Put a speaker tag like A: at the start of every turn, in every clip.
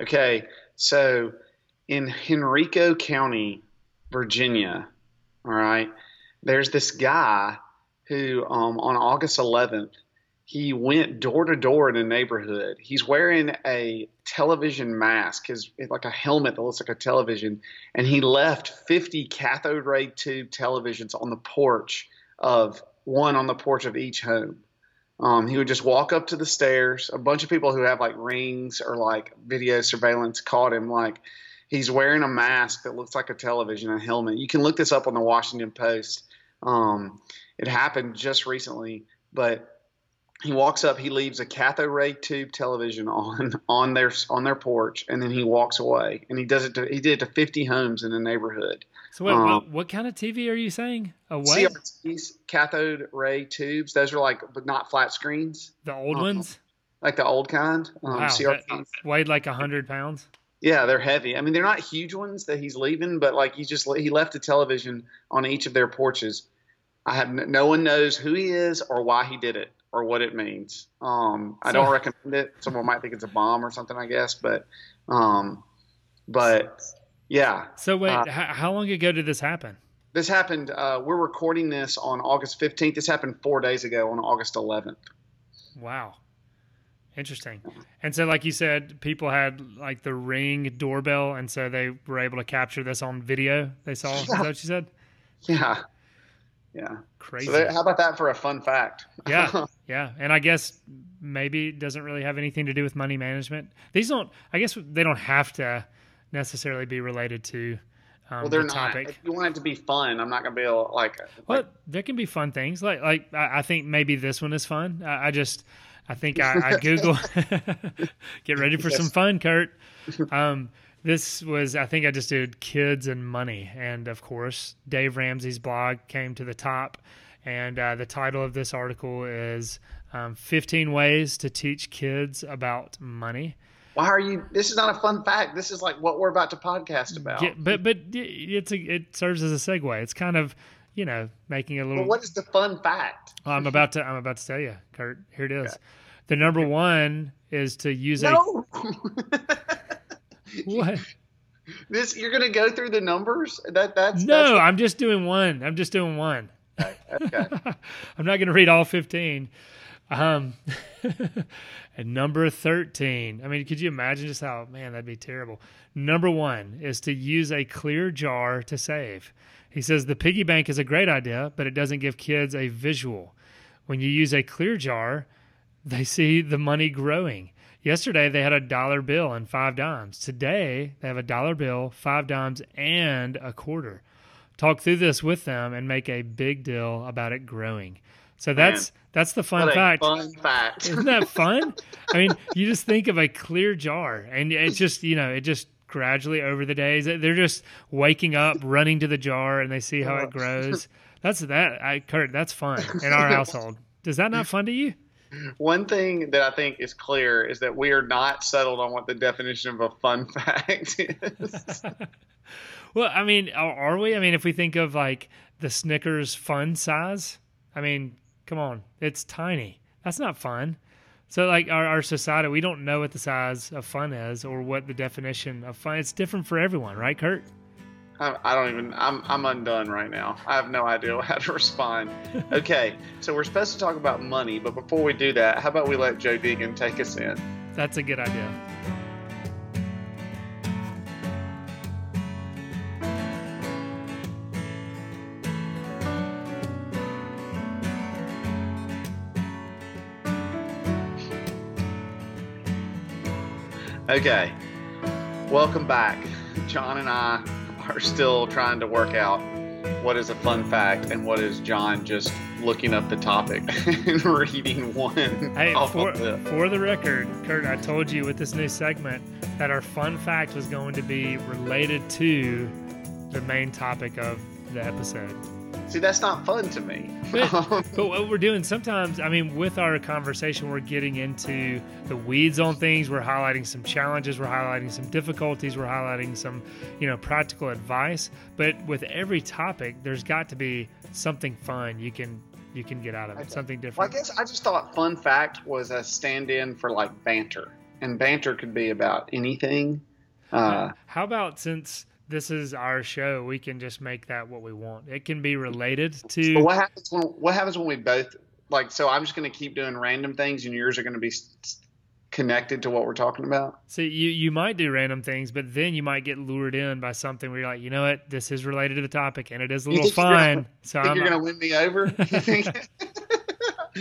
A: Okay, so in Henrico County, Virginia, all right, there's this guy who um, on August 11th he went door to door in a neighborhood. He's wearing a television mask, his like a helmet that looks like a television, and he left 50 cathode ray tube televisions on the porch of one on the porch of each home. Um, he would just walk up to the stairs. A bunch of people who have like rings or like video surveillance caught him. Like he's wearing a mask that looks like a television, a helmet. You can look this up on the Washington Post. Um, it happened just recently, but he walks up, he leaves a cathode ray tube television on on their on their porch, and then he walks away. And he does it. To, he did it to 50 homes in the neighborhood.
B: So wait, um, what, what, kind of TV are you saying? A what? CRTs,
A: cathode ray tubes. Those are like, but not flat screens.
B: The old um, ones.
A: Like the old kind.
B: Um, wow, CRTs. weighed like a hundred pounds.
A: Yeah, they're heavy. I mean, they're not huge ones that he's leaving, but like he just he left a television on each of their porches. I have no one knows who he is or why he did it or what it means. Um, I don't recommend it. Someone might think it's a bomb or something, I guess, but, um, but yeah.
B: So wait, uh, how long ago did this happen?
A: This happened. Uh, we're recording this on August 15th. This happened four days ago on August 11th.
B: Wow. Interesting. And so, like you said, people had like the ring doorbell, and so they were able to capture this on video. They saw. Yeah. Is that what you said?
A: Yeah. Yeah.
B: Crazy.
A: So how about that for a fun fact?
B: yeah. Yeah. And I guess maybe it doesn't really have anything to do with money management. These don't, I guess they don't have to necessarily be related to um, well, they're the not. topic.
A: If you want it to be fun, I'm not going to be able like.
B: Well, like, there can be fun things. Like, like I think maybe this one is fun. I, I just, I think I, I Google. get ready for yes. some fun, Kurt. Um, this was i think i just did kids and money and of course dave ramsey's blog came to the top and uh, the title of this article is um, 15 ways to teach kids about money
A: why are you this is not a fun fact this is like what we're about to podcast about
B: yeah, but but it's a, it serves as a segue it's kind of you know making a little
A: well, what is the fun fact
B: i'm about to i'm about to tell you kurt here it is okay. the number one is to use
A: no.
B: a what?
A: This you're gonna go through the numbers? That that's
B: no.
A: That's
B: I'm just doing one. I'm just doing one.
A: Okay. okay.
B: I'm not gonna read all 15. Um, and number 13. I mean, could you imagine just how man that'd be terrible? Number one is to use a clear jar to save. He says the piggy bank is a great idea, but it doesn't give kids a visual. When you use a clear jar, they see the money growing. Yesterday they had a dollar bill and five dimes. Today they have a dollar bill, five dimes, and a quarter. Talk through this with them and make a big deal about it growing. So that's that's the fun fact.
A: Fun fact.
B: Isn't that fun? I mean, you just think of a clear jar, and it's just you know it just gradually over the days they're just waking up, running to the jar, and they see how it grows. That's that. I Kurt, that's fun in our household. Does that not fun to you?
A: One thing that I think is clear is that we are not settled on what the definition of a fun fact is.
B: well, I mean, are we? I mean, if we think of like the Snickers fun size, I mean, come on, it's tiny. That's not fun. So, like our, our society, we don't know what the size of fun is or what the definition of fun. It's different for everyone, right, Kurt?
A: I, don't even. I'm I'm undone right now. I have no idea how to respond. Okay, so we're supposed to talk about money, but before we do that, how about we let Joe Deegan take us in?
B: That's a good idea.
A: Okay, welcome back. John and I are still trying to work out what is a fun fact and what is John just looking up the topic and reading one.
B: Hey, for, the... for the record, Kurt, I told you with this new segment that our fun fact was going to be related to the main topic of the episode.
A: See, that's not fun to me.
B: but, but, what we're doing sometimes, I mean, with our conversation, we're getting into the weeds on things. We're highlighting some challenges. We're highlighting some difficulties. We're highlighting some, you know, practical advice. But with every topic, there's got to be something fun you can you can get out of it, something different.
A: Well, I guess I just thought fun fact was a stand-in for like banter. and banter could be about anything. Uh,
B: How about since this is our show, we can just make that what we want. It can be related to.
A: But what happens when what happens when we both like? So I'm just going to keep doing random things, and yours are going to be connected to what we're talking about.
B: So you you might do random things, but then you might get lured in by something where you're like, you know what, this is related to the topic, and it is a little fun. So
A: I'm, you're going to win me over.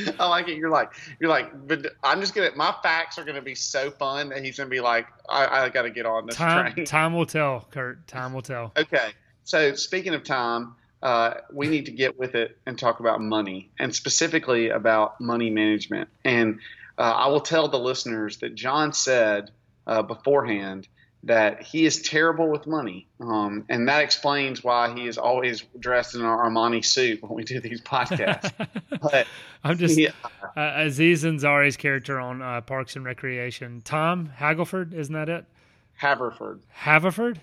A: I like it. You're like, you're like, but I'm just gonna. My facts are gonna be so fun that he's gonna be like, I, I got to get on this
B: time,
A: train.
B: Time will tell, Kurt. Time will tell.
A: Okay. So speaking of time, uh, we need to get with it and talk about money, and specifically about money management. And uh, I will tell the listeners that John said uh, beforehand that he is terrible with money, um, and that explains why he is always dressed in an Armani suit when we do these podcasts. but
B: I'm just yeah. uh, Aziz Ansari's character on uh, Parks and Recreation. Tom Haggleford, isn't that it?
A: Haverford.
B: Haverford.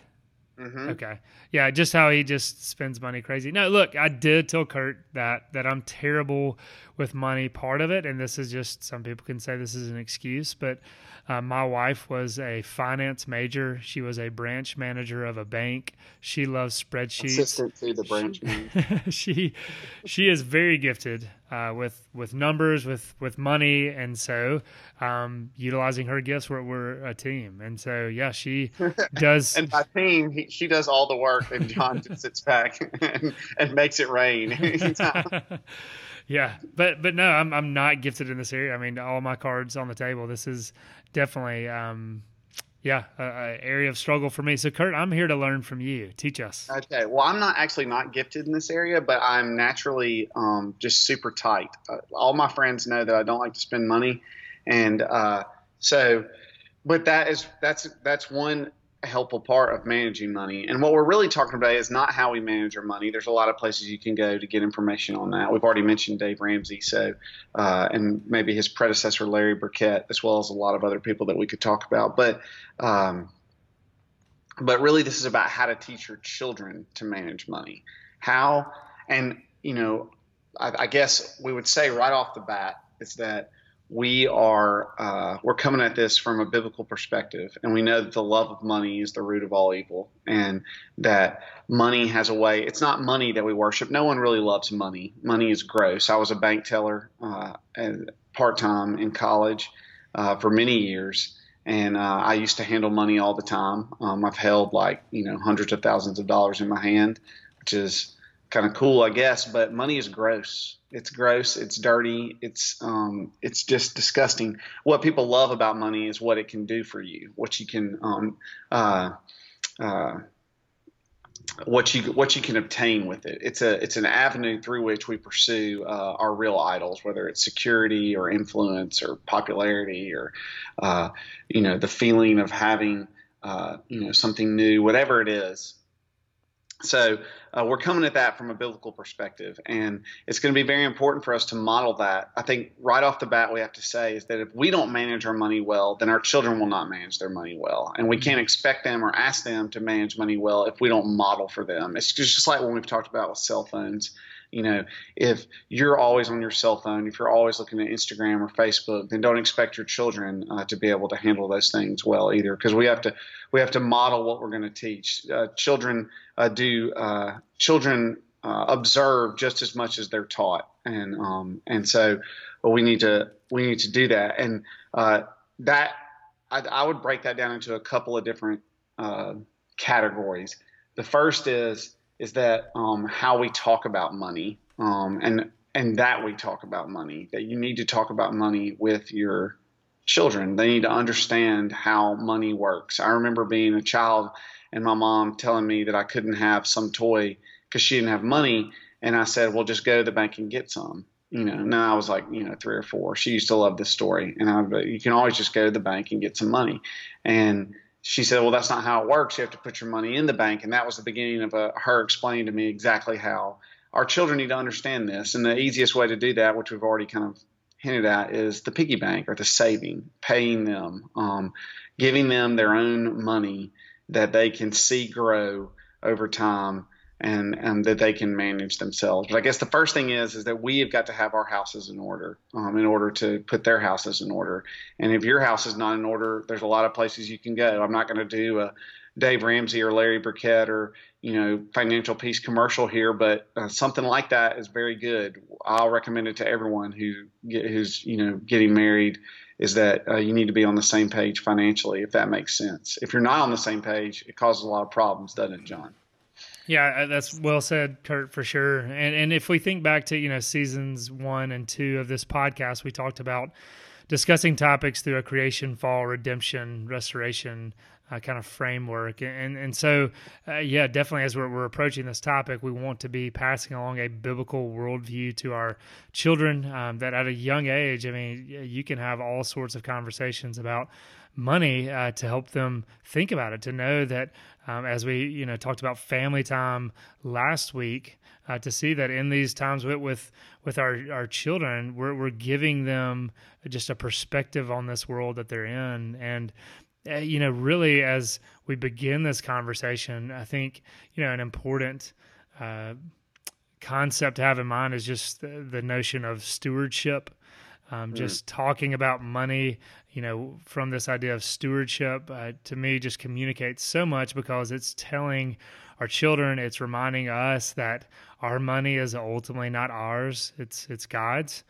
A: Mm-hmm.
B: Okay. Yeah, just how he just spends money crazy. No, look, I did tell Kurt that that I'm terrible with money. Part of it, and this is just some people can say this is an excuse, but uh, my wife was a finance major. She was a branch manager of a bank. She loves spreadsheets.
A: Assistant to the branch
B: manager. she she is very gifted uh, with with numbers, with with money, and so um, utilizing her gifts, we're, we're a team. And so yeah, she does.
A: and by team, he, she does all the work, and John just sits back and, and makes it rain.
B: Yeah, but but no, I'm I'm not gifted in this area. I mean, all my cards on the table. This is definitely, um, yeah, an area of struggle for me. So, Kurt, I'm here to learn from you. Teach us.
A: Okay. Well, I'm not actually not gifted in this area, but I'm naturally um, just super tight. Uh, all my friends know that I don't like to spend money, and uh, so, but that is that's that's one helpful part of managing money. And what we're really talking about is not how we manage our money. There's a lot of places you can go to get information on that. We've already mentioned Dave Ramsey, so uh, and maybe his predecessor Larry Burkett, as well as a lot of other people that we could talk about. But um, but really, this is about how to teach your children to manage money. How and you know, I, I guess we would say right off the bat is that we are uh, we're coming at this from a biblical perspective, and we know that the love of money is the root of all evil, and that money has a way. It's not money that we worship. No one really loves money. Money is gross. I was a bank teller uh, part time in college uh, for many years, and uh, I used to handle money all the time. Um, I've held like you know hundreds of thousands of dollars in my hand, which is kind of cool, I guess. But money is gross. It's gross. It's dirty. It's um, it's just disgusting. What people love about money is what it can do for you. What you can um, uh, uh, what you what you can obtain with it. It's a it's an avenue through which we pursue uh, our real idols, whether it's security or influence or popularity or uh, you know the feeling of having uh, you know something new, whatever it is. So uh, we're coming at that from a biblical perspective, and it's going to be very important for us to model that. I think right off the bat, we have to say is that if we don't manage our money well, then our children will not manage their money well, and we can't expect them or ask them to manage money well if we don't model for them. It's just like when we've talked about with cell phones. You know, if you're always on your cell phone, if you're always looking at Instagram or Facebook, then don't expect your children uh, to be able to handle those things well either, because we have to we have to model what we're going to teach. Uh, children uh, do uh, children uh, observe just as much as they're taught, and um, and so well, we need to we need to do that, and uh, that I, I, would break that down into a couple of different categories. The first is is that um, how we talk about money, um, and and that we talk about money. That you need to talk about money with your children. They need to understand how money works. I remember being a child and my mom telling me that I couldn't have some toy because she didn't have money, and I said, "Well, just go to the bank and get some." You know, now I was like, you know, three or four. She used to love this story, and I, you can always just go to the bank and get some money, and she said, "Well, that's not how it works. You have to put your money in the bank." And that was the beginning of a, her explaining to me exactly how our children need to understand this. And the easiest way to do that, which we've already kind of hinted at, is the piggy bank or the saving, paying them, um, giving them their own money that they can see grow over time. And and that they can manage themselves. But I guess the first thing is is that we have got to have our houses in order um, in order to put their houses in order. And if your house is not in order, there's a lot of places you can go. I'm not going to do a Dave Ramsey or Larry Burkett or you know financial peace commercial here, but uh, something like that is very good. I'll recommend it to everyone who get, who's you know getting married. Is that uh, you need to be on the same page financially, if that makes sense. If you're not on the same page, it causes a lot of problems, doesn't it, John?
B: Yeah, uh, that's well said, Kurt, for sure. And and if we think back to you know seasons one and two of this podcast, we talked about discussing topics through a creation, fall, redemption, restoration uh, kind of framework. And and so, uh, yeah, definitely as we're, we're approaching this topic, we want to be passing along a biblical worldview to our children. Um, that at a young age, I mean, you can have all sorts of conversations about money uh, to help them think about it, to know that um, as we you know talked about family time last week, uh, to see that in these times with with, with our, our children, we're we're giving them just a perspective on this world that they're in, and uh, you know really as we begin this conversation, I think you know an important. Uh, concept to have in mind is just the, the notion of stewardship um, mm. just talking about money you know, from this idea of stewardship, uh, to me, just communicates so much because it's telling our children, it's reminding us that our money is ultimately not ours; it's it's God's.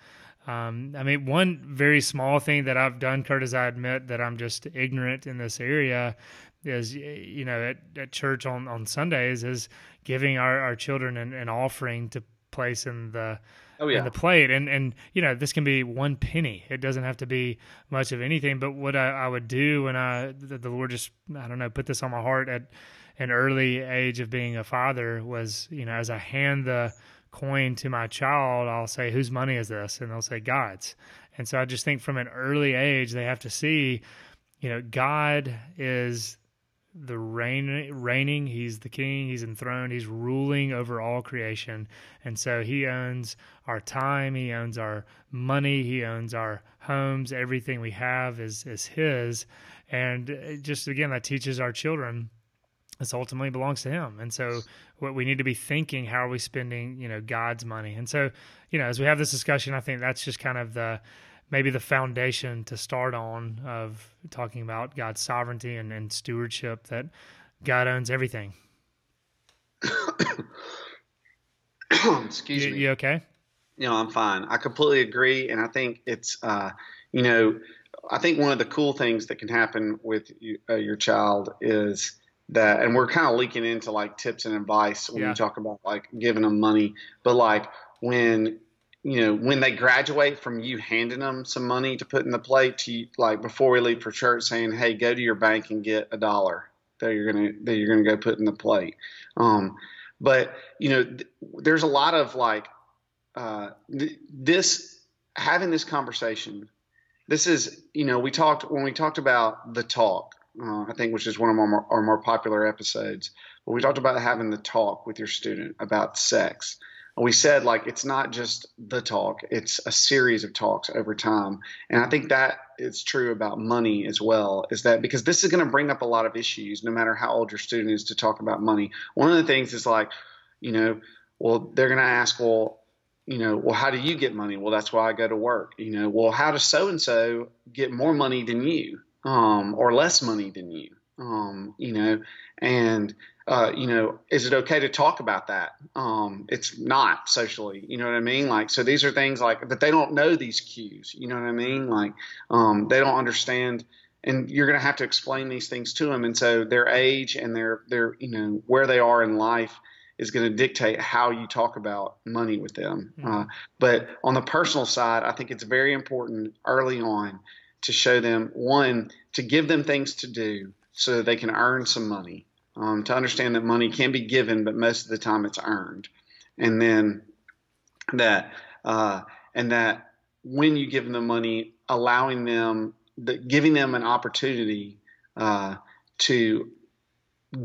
B: Um, I mean, one very small thing that I've done, Kurt, as I admit that I'm just ignorant in this area, is you know at, at church on on Sundays is giving our our children an, an offering to place in the oh, yeah. in the plate. And and you know, this can be one penny. It doesn't have to be much of anything. But what I, I would do when I the, the Lord just I don't know put this on my heart at an early age of being a father was you know as I hand the coin to my child, I'll say, "Whose money is this?" and they'll say, "God's." And so I just think from an early age they have to see, you know, God is the reign, reigning. He's the king. He's enthroned. He's ruling over all creation. And so he owns our time. He owns our money. He owns our homes. Everything we have is, is his. And just again, that teaches our children this ultimately belongs to him. And so what we need to be thinking, how are we spending, you know, God's money? And so, you know, as we have this discussion, I think that's just kind of the, maybe the foundation to start on of talking about God's sovereignty and, and stewardship that God owns everything.
A: Excuse
B: you,
A: me.
B: You okay?
A: You know, I'm fine. I completely agree, and I think it's, uh, you know, I think one of the cool things that can happen with you, uh, your child is that, and we're kind of leaking into like tips and advice when yeah. we talk about like giving them money, but like when you know, when they graduate from you handing them some money to put in the plate to like before we leave for church saying, Hey, go to your bank and get a dollar that you're going to, that you're going to go put in the plate. Um, but you know, th- there's a lot of like, uh, th- this, having this conversation, this is, you know, we talked, when we talked about the talk, uh, I think, which is one of our more, our more popular episodes, but we talked about having the talk with your student about sex we said like it's not just the talk it's a series of talks over time. And i think that is true about money as well is that because this is going to bring up a lot of issues no matter how old your student is to talk about money. One of the things is like you know well they're going to ask well you know well how do you get money? Well that's why i go to work you know. Well how does so and so get more money than you um, or less money than you um, you know? And uh, you know, is it okay to talk about that? Um, it's not socially, you know what I mean? Like, so these are things like, but they don't know these cues, you know what I mean? Like, um, they don't understand, and you're going to have to explain these things to them. And so their age and their, their, you know, where they are in life is going to dictate how you talk about money with them. Mm-hmm. Uh, but on the personal side, I think it's very important early on to show them one, to give them things to do so that they can earn some money um, to understand that money can be given, but most of the time it's earned, and then that uh, and that when you give them the money, allowing them, the, giving them an opportunity uh, to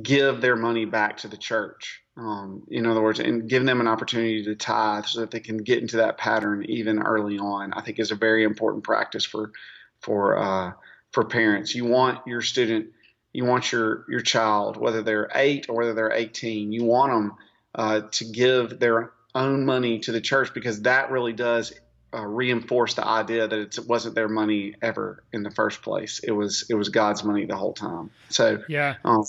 A: give their money back to the church. Um, in other words, and giving them an opportunity to tithe so that they can get into that pattern even early on, I think is a very important practice for for uh, for parents. You want your student you want your your child, whether they're eight or whether they're 18, you want them uh, to give their own money to the church because that really does uh, reinforce the idea that it wasn't their money ever in the first place. It was it was God's money the whole time. So
B: yeah,
A: um,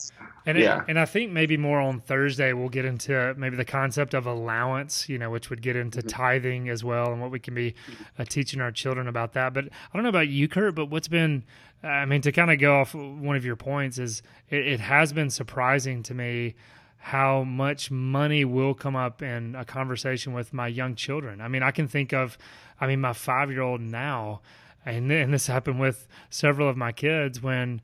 B: and
A: yeah,
B: it, and I think maybe more on Thursday we'll get into maybe the concept of allowance, you know, which would get into mm-hmm. tithing as well, and what we can be uh, teaching our children about that. But I don't know about you, Kurt, but what's been I mean, to kind of go off one of your points is it, it has been surprising to me how much money will come up in a conversation with my young children. I mean, I can think of, I mean, my five year old now, and, and this happened with several of my kids when,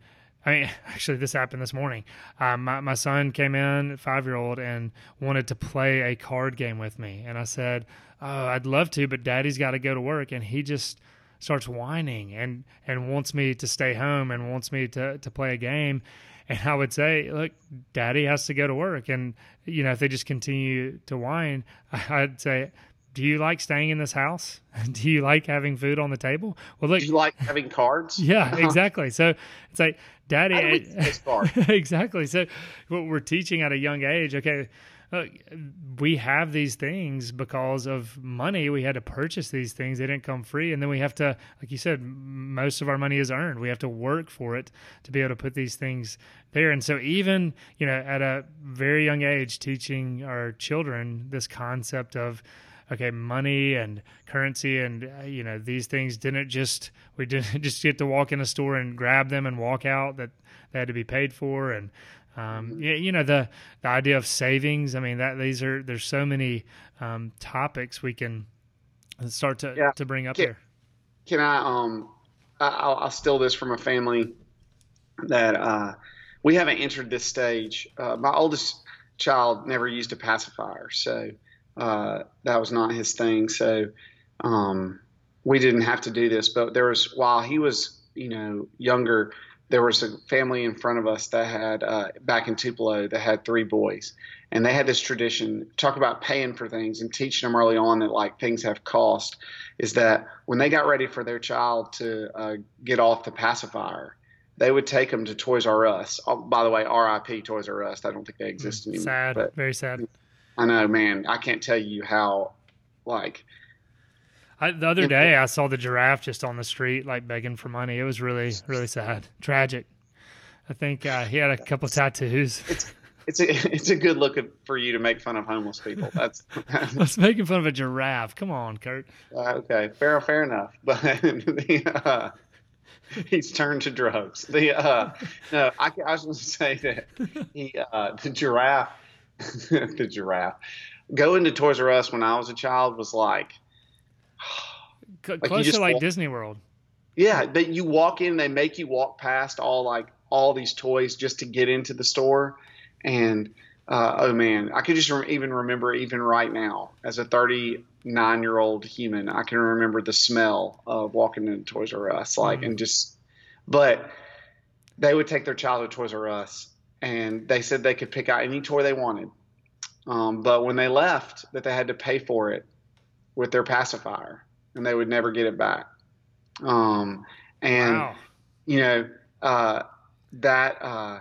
B: I mean, actually, this happened this morning. Uh, my, my son came in, five year old, and wanted to play a card game with me. And I said, Oh, I'd love to, but daddy's got to go to work. And he just, starts whining and and wants me to stay home and wants me to to play a game and I would say, look, daddy has to go to work. And, you know, if they just continue to whine, I'd say, do you like staying in this house? Do you like having food on the table?
A: Well, look, do you like having cards?
B: Yeah, exactly. so it's like, daddy, exactly. So what we're teaching at a young age, okay, uh, we have these things because of money. We had to purchase these things; they didn't come free, and then we have to, like you said, most of our money is earned. We have to work for it to be able to put these things there. And so, even you know, at a very young age, teaching our children this concept of okay, money and currency and uh, you know these things didn't just we didn't just get to walk in a store and grab them and walk out that they had to be paid for and um, yeah, you know the the idea of savings. I mean that these are there's so many um, topics we can start to yeah. to bring up
A: can,
B: here.
A: Can I um I'll, I'll steal this from a family that uh, we haven't entered this stage. Uh, my oldest child never used a pacifier, so uh, that was not his thing. So um, we didn't have to do this. But there was while he was you know younger there was a family in front of us that had uh, back in Tupelo that had three boys, and they had this tradition. Talk about paying for things and teaching them early on that like things have cost. Is that when they got ready for their child to uh, get off the pacifier, they would take them to Toys R Us. Oh, by the way, R.I.P. Toys R Us. I don't think they exist mm, anymore.
B: Sad, but, very sad.
A: I know, man. I can't tell you how like
B: I, the other day, I saw the giraffe just on the street, like begging for money. It was really, really sad, tragic. I think uh, he had a couple tattoos.
A: It's it's a it's a good look for you to make fun of homeless people. That's
B: let's making fun of a giraffe. Come on, Kurt.
A: Uh, okay, fair fair enough. But the, uh, he's turned to drugs. The uh, no, I, I was going to say that he uh, the giraffe, the giraffe, going to Toys R Us when I was a child was like
B: like close to like walk, Disney World.
A: Yeah, that you walk in, they make you walk past all like all these toys just to get into the store, and uh, oh man, I could just re- even remember even right now as a 39 year old human, I can remember the smell of walking into Toys R Us, like, mm and just, but they would take their child to Toys R Us, and they said they could pick out any toy they wanted. Um, but when they left, that they had to pay for it with their pacifier, and they would never get it back. Um, and wow. you know uh, that uh,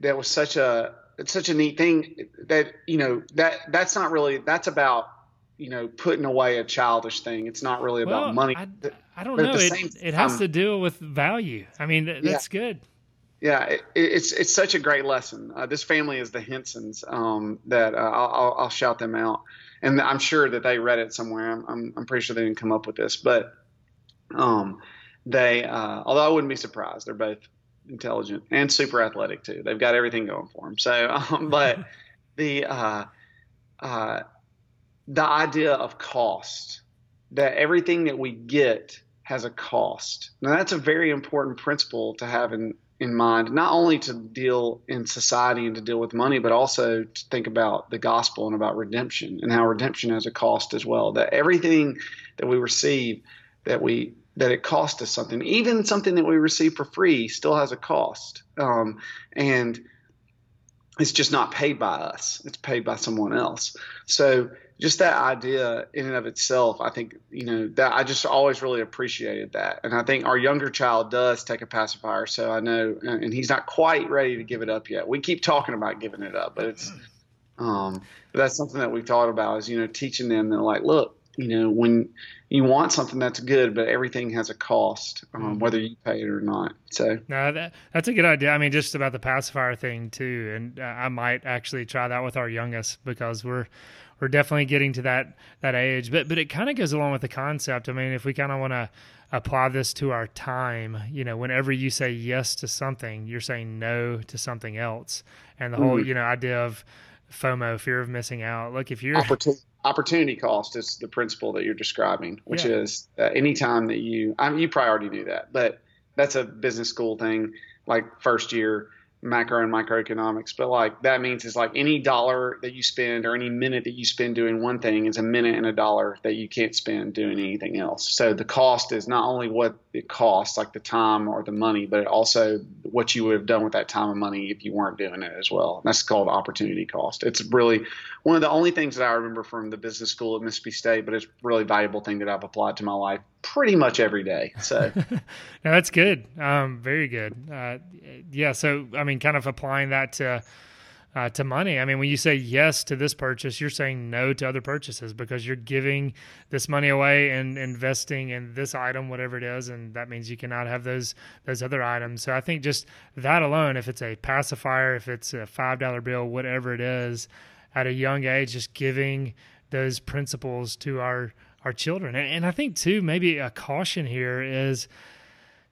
A: that was such a it's such a neat thing that you know that that's not really that's about you know putting away a childish thing. It's not really about
B: well,
A: money.
B: I, I don't know. It, it has to do with value. I mean, that's yeah. good.
A: Yeah, it, it's it's such a great lesson. Uh, this family is the Hensons. Um, that uh, I'll, I'll, shout them out and I'm sure that they read it somewhere. I'm, I'm, I'm pretty sure they didn't come up with this, but um, they, uh, although I wouldn't be surprised, they're both intelligent and super athletic too. They've got everything going for them. So, um, but the uh, uh, the idea of cost that everything that we get has a cost. Now that's a very important principle to have in in mind, not only to deal in society and to deal with money, but also to think about the gospel and about redemption and how redemption has a cost as well. That everything that we receive, that we that it costs us something, even something that we receive for free, still has a cost, um, and it's just not paid by us; it's paid by someone else. So just that idea in and of itself, I think, you know, that I just always really appreciated that. And I think our younger child does take a pacifier. So I know, and he's not quite ready to give it up yet. We keep talking about giving it up, but it's, Um, but that's something that we've talked about is, you know, teaching them that like, look, you know, when you want something that's good, but everything has a cost, um, mm-hmm. whether you pay it or not. So
B: no, that, that's a good idea. I mean, just about the pacifier thing too, and uh, I might actually try that with our youngest because we're we're definitely getting to that that age. But but it kind of goes along with the concept. I mean, if we kind of want to apply this to our time, you know, whenever you say yes to something, you're saying no to something else, and the mm-hmm. whole you know idea of FOMO, fear of missing out. Look, if you're
A: opportunity, opportunity cost is the principle that you're describing, which yeah. is uh, anytime that you, I mean, you probably already knew that, but that's a business school thing. Like first year, macro and microeconomics, but like that means it's like any dollar that you spend or any minute that you spend doing one thing is a minute and a dollar that you can't spend doing anything else. So the cost is not only what it costs, like the time or the money, but also what you would have done with that time and money if you weren't doing it as well. And that's called opportunity cost. It's really one of the only things that I remember from the business school at Mississippi State, but it's a really valuable thing that I've applied to my life pretty much every day. So,
B: now that's good. Um, very good. Uh, yeah. So, I mean, kind of applying that to uh, to money. I mean, when you say yes to this purchase, you're saying no to other purchases because you're giving this money away and investing in this item, whatever it is, and that means you cannot have those those other items. So I think just that alone, if it's a pacifier, if it's a five dollar bill, whatever it is, at a young age, just giving those principles to our our children. And, and I think too, maybe a caution here is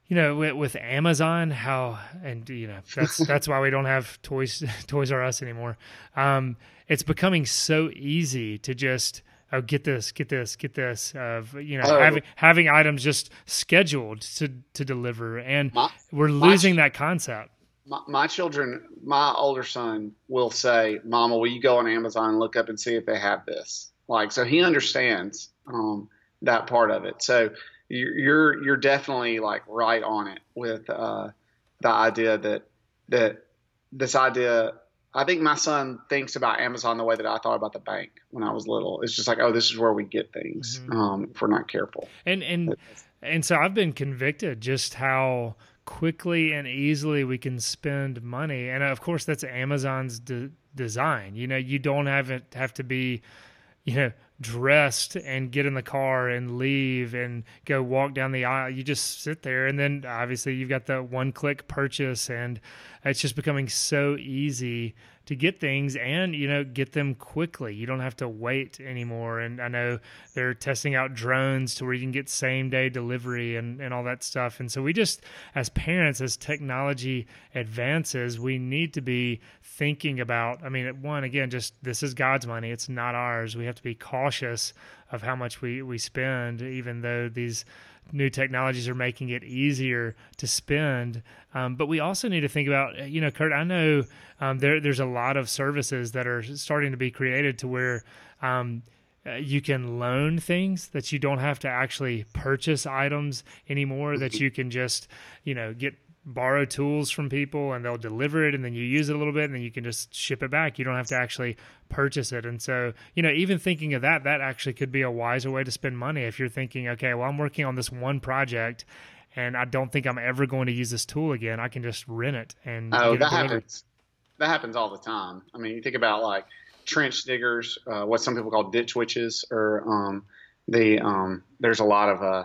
B: you know, with, with, Amazon, how and you know that's that's why we don't have toys Toys R Us anymore. Um, it's becoming so easy to just oh get this, get this, get this. Of you know oh. having having items just scheduled to to deliver, and my, we're losing my, that concept.
A: My, my, children, my older son will say, "Mama, will you go on Amazon and look up and see if they have this?" Like, so he understands um, that part of it. So you're you're definitely like right on it with uh, the idea that that this idea. I think my son thinks about Amazon the way that I thought about the bank when I was little. It's just like, oh, this is where we get things mm-hmm. um, if we're not careful.
B: And and and so I've been convicted just how quickly and easily we can spend money, and of course that's Amazon's de- design. You know, you don't have it have to be, you know dressed and get in the car and leave and go walk down the aisle. You just sit there, and then obviously you've got the one click purchase, and it's just becoming so easy to get things and you know get them quickly. You don't have to wait anymore. And i know they're testing out drones to where you can get same day delivery and, and all that stuff. And so we just as parents as technology advances we need to be thinking about i mean one again just this is god's money. It's not ours. We have to be cautious of how much we we spend even though these new technologies are making it easier to spend. Um, but we also need to think about, you know, Kurt, I know um, there, there's a lot of services that are starting to be created to where um, uh, you can loan things that you don't have to actually purchase items anymore, that you can just, you know, get borrow tools from people and they'll deliver it and then you use it a little bit and then you can just ship it back. You don't have to actually purchase it. And so, you know, even thinking of that, that actually could be a wiser way to spend money if you're thinking, okay, well, I'm working on this one project and I don't think I'm ever going to use this tool again. I can just rent it and
A: oh, that happens. That happens all the time. I mean, you think about like trench diggers, uh, what some people call ditch witches, or um, the um, there's a lot of uh,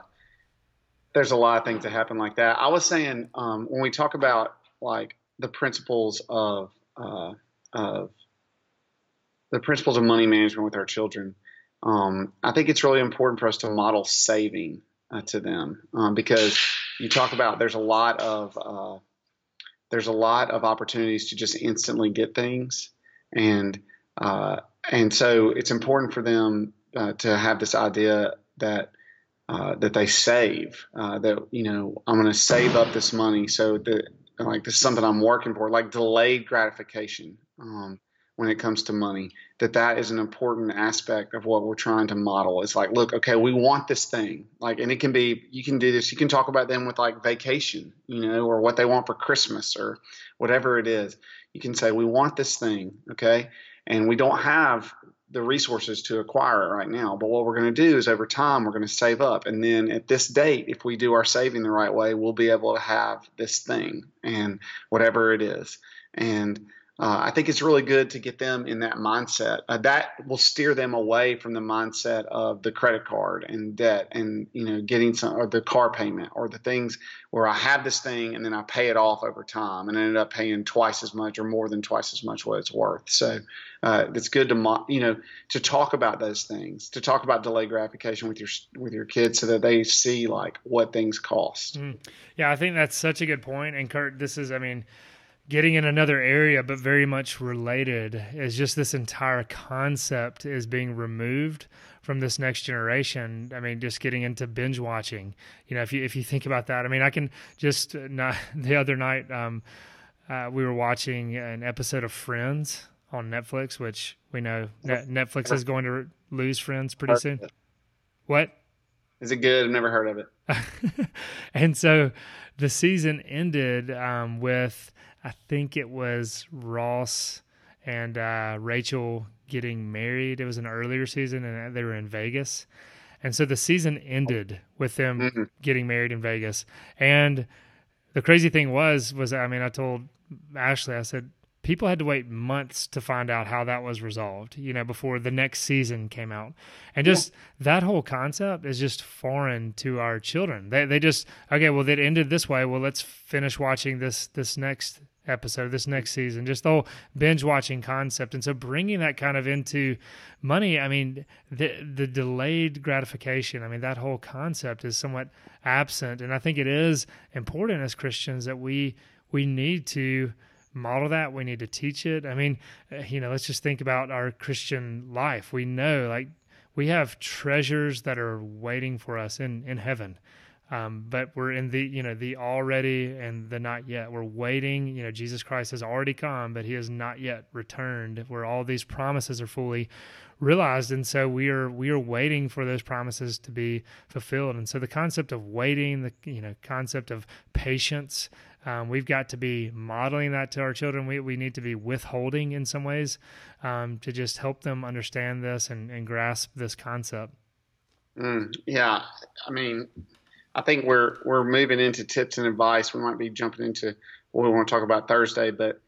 A: there's a lot of things that happen like that. I was saying um, when we talk about like the principles of uh, of the principles of money management with our children, um, I think it's really important for us to model saving uh, to them um, because you talk about there's a lot of uh, there's a lot of opportunities to just instantly get things and uh, and so it's important for them uh, to have this idea that uh, that they save. Uh, that you know, I'm going to save up this money so that like this is something I'm working for, like delayed gratification. Um, when it comes to money, that that is an important aspect of what we're trying to model. It's like, look, okay, we want this thing, like, and it can be, you can do this. You can talk about them with like vacation, you know, or what they want for Christmas or whatever it is. You can say, we want this thing, okay, and we don't have the resources to acquire it right now. But what we're going to do is over time, we're going to save up. And then at this date, if we do our saving the right way, we'll be able to have this thing and whatever it is. And uh, I think it's really good to get them in that mindset. Uh, that will steer them away from the mindset of the credit card and debt, and you know, getting some or the car payment or the things where I have this thing and then I pay it off over time and I ended up paying twice as much or more than twice as much what it's worth. So uh, it's good to you know to talk about those things, to talk about delayed gratification with your with your kids so that they see like what things cost. Mm.
B: Yeah, I think that's such a good point. And Kurt, this is, I mean getting in another area but very much related is just this entire concept is being removed from this next generation. I mean just getting into binge watching. You know if you if you think about that i mean i can just uh, not the other night um, uh, we were watching an episode of friends on netflix which we know netflix is going to lose friends pretty soon. what?
A: Is it good? I've never heard of it
B: and so the season ended um, with I think it was Ross and uh, Rachel getting married. It was an earlier season, and they were in Vegas. And so the season ended with them mm-hmm. getting married in Vegas. And the crazy thing was, was I mean, I told Ashley, I said, people had to wait months to find out how that was resolved, you know, before the next season came out. And just yeah. that whole concept is just foreign to our children. They they just okay, well it ended this way. Well, let's finish watching this this next episode this next season just the whole binge watching concept and so bringing that kind of into money i mean the the delayed gratification i mean that whole concept is somewhat absent and i think it is important as christians that we we need to model that we need to teach it i mean eh, you know let's just think about our christian life we know like we have treasures that are waiting for us in in heaven um, but we're in the you know the already and the not yet. We're waiting. You know, Jesus Christ has already come, but He has not yet returned. Where all these promises are fully realized, and so we are we are waiting for those promises to be fulfilled. And so the concept of waiting, the you know concept of patience, um, we've got to be modeling that to our children. We we need to be withholding in some ways um, to just help them understand this and, and grasp this concept.
A: Mm, yeah, I mean I think we're we're moving into tips and advice. We might be jumping into what we want to talk about Thursday, but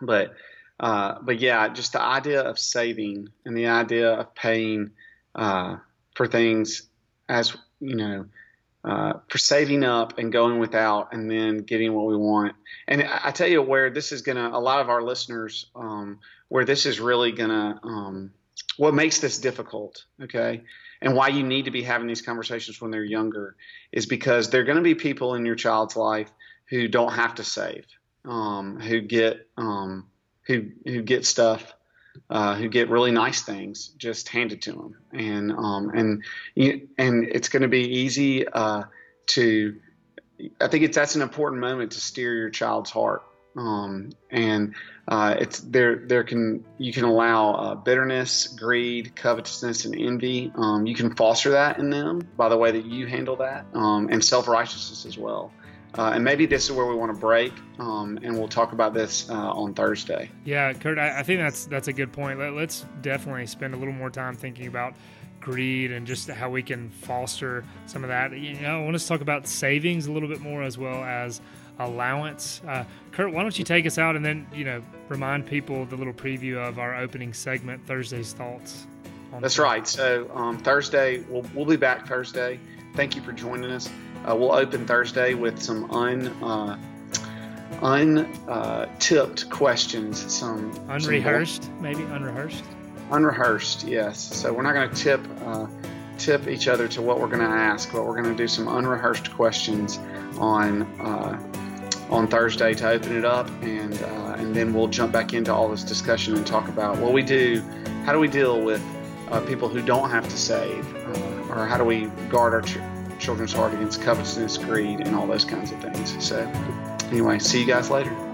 A: but uh, but yeah, just the idea of saving and the idea of paying uh, for things as you know uh, for saving up and going without and then getting what we want. And I, tell you where this is gonna a lot of our listeners um, where this is really gonna um, what makes this difficult. Okay and why you need to be having these conversations when they're younger is because there are going to be people in your child's life who don't have to save, um, who get um, who who get stuff, uh, who get really nice things just handed to them, and um, and and it's going to be easy uh, to. I think it's that's an important moment to steer your child's heart um, and uh, it's there. There can you can allow uh, bitterness, greed, covetousness, and envy. Um, you can foster that in them by the way that you handle that, um, and self righteousness as well. Uh, and maybe this is where we want to break, um, and we'll talk about this uh, on Thursday.
B: Yeah, Kurt, I, I, think that's that's a good point. Let, us definitely spend a little more time thinking about greed and just how we can foster some of that. You know, I want us to talk about savings a little bit more as well as allowance. Uh, Kurt, why don't you take us out and then, you know, remind people the little preview of our opening segment, Thursday's Thoughts.
A: That's right. So um, Thursday, we'll, we'll be back Thursday. Thank you for joining us. Uh, we'll open Thursday with some un uh, untipped uh, questions, some
B: unrehearsed, some maybe unrehearsed.
A: Unrehearsed, yes. So we're not going to tip uh, tip each other to what we're going to ask, but we're going to do some unrehearsed questions on uh, on Thursday to open it up, and uh, and then we'll jump back into all this discussion and talk about what we do, how do we deal with uh, people who don't have to save, uh, or how do we guard our ch- children's heart against covetousness, greed, and all those kinds of things. So, anyway, see you guys later.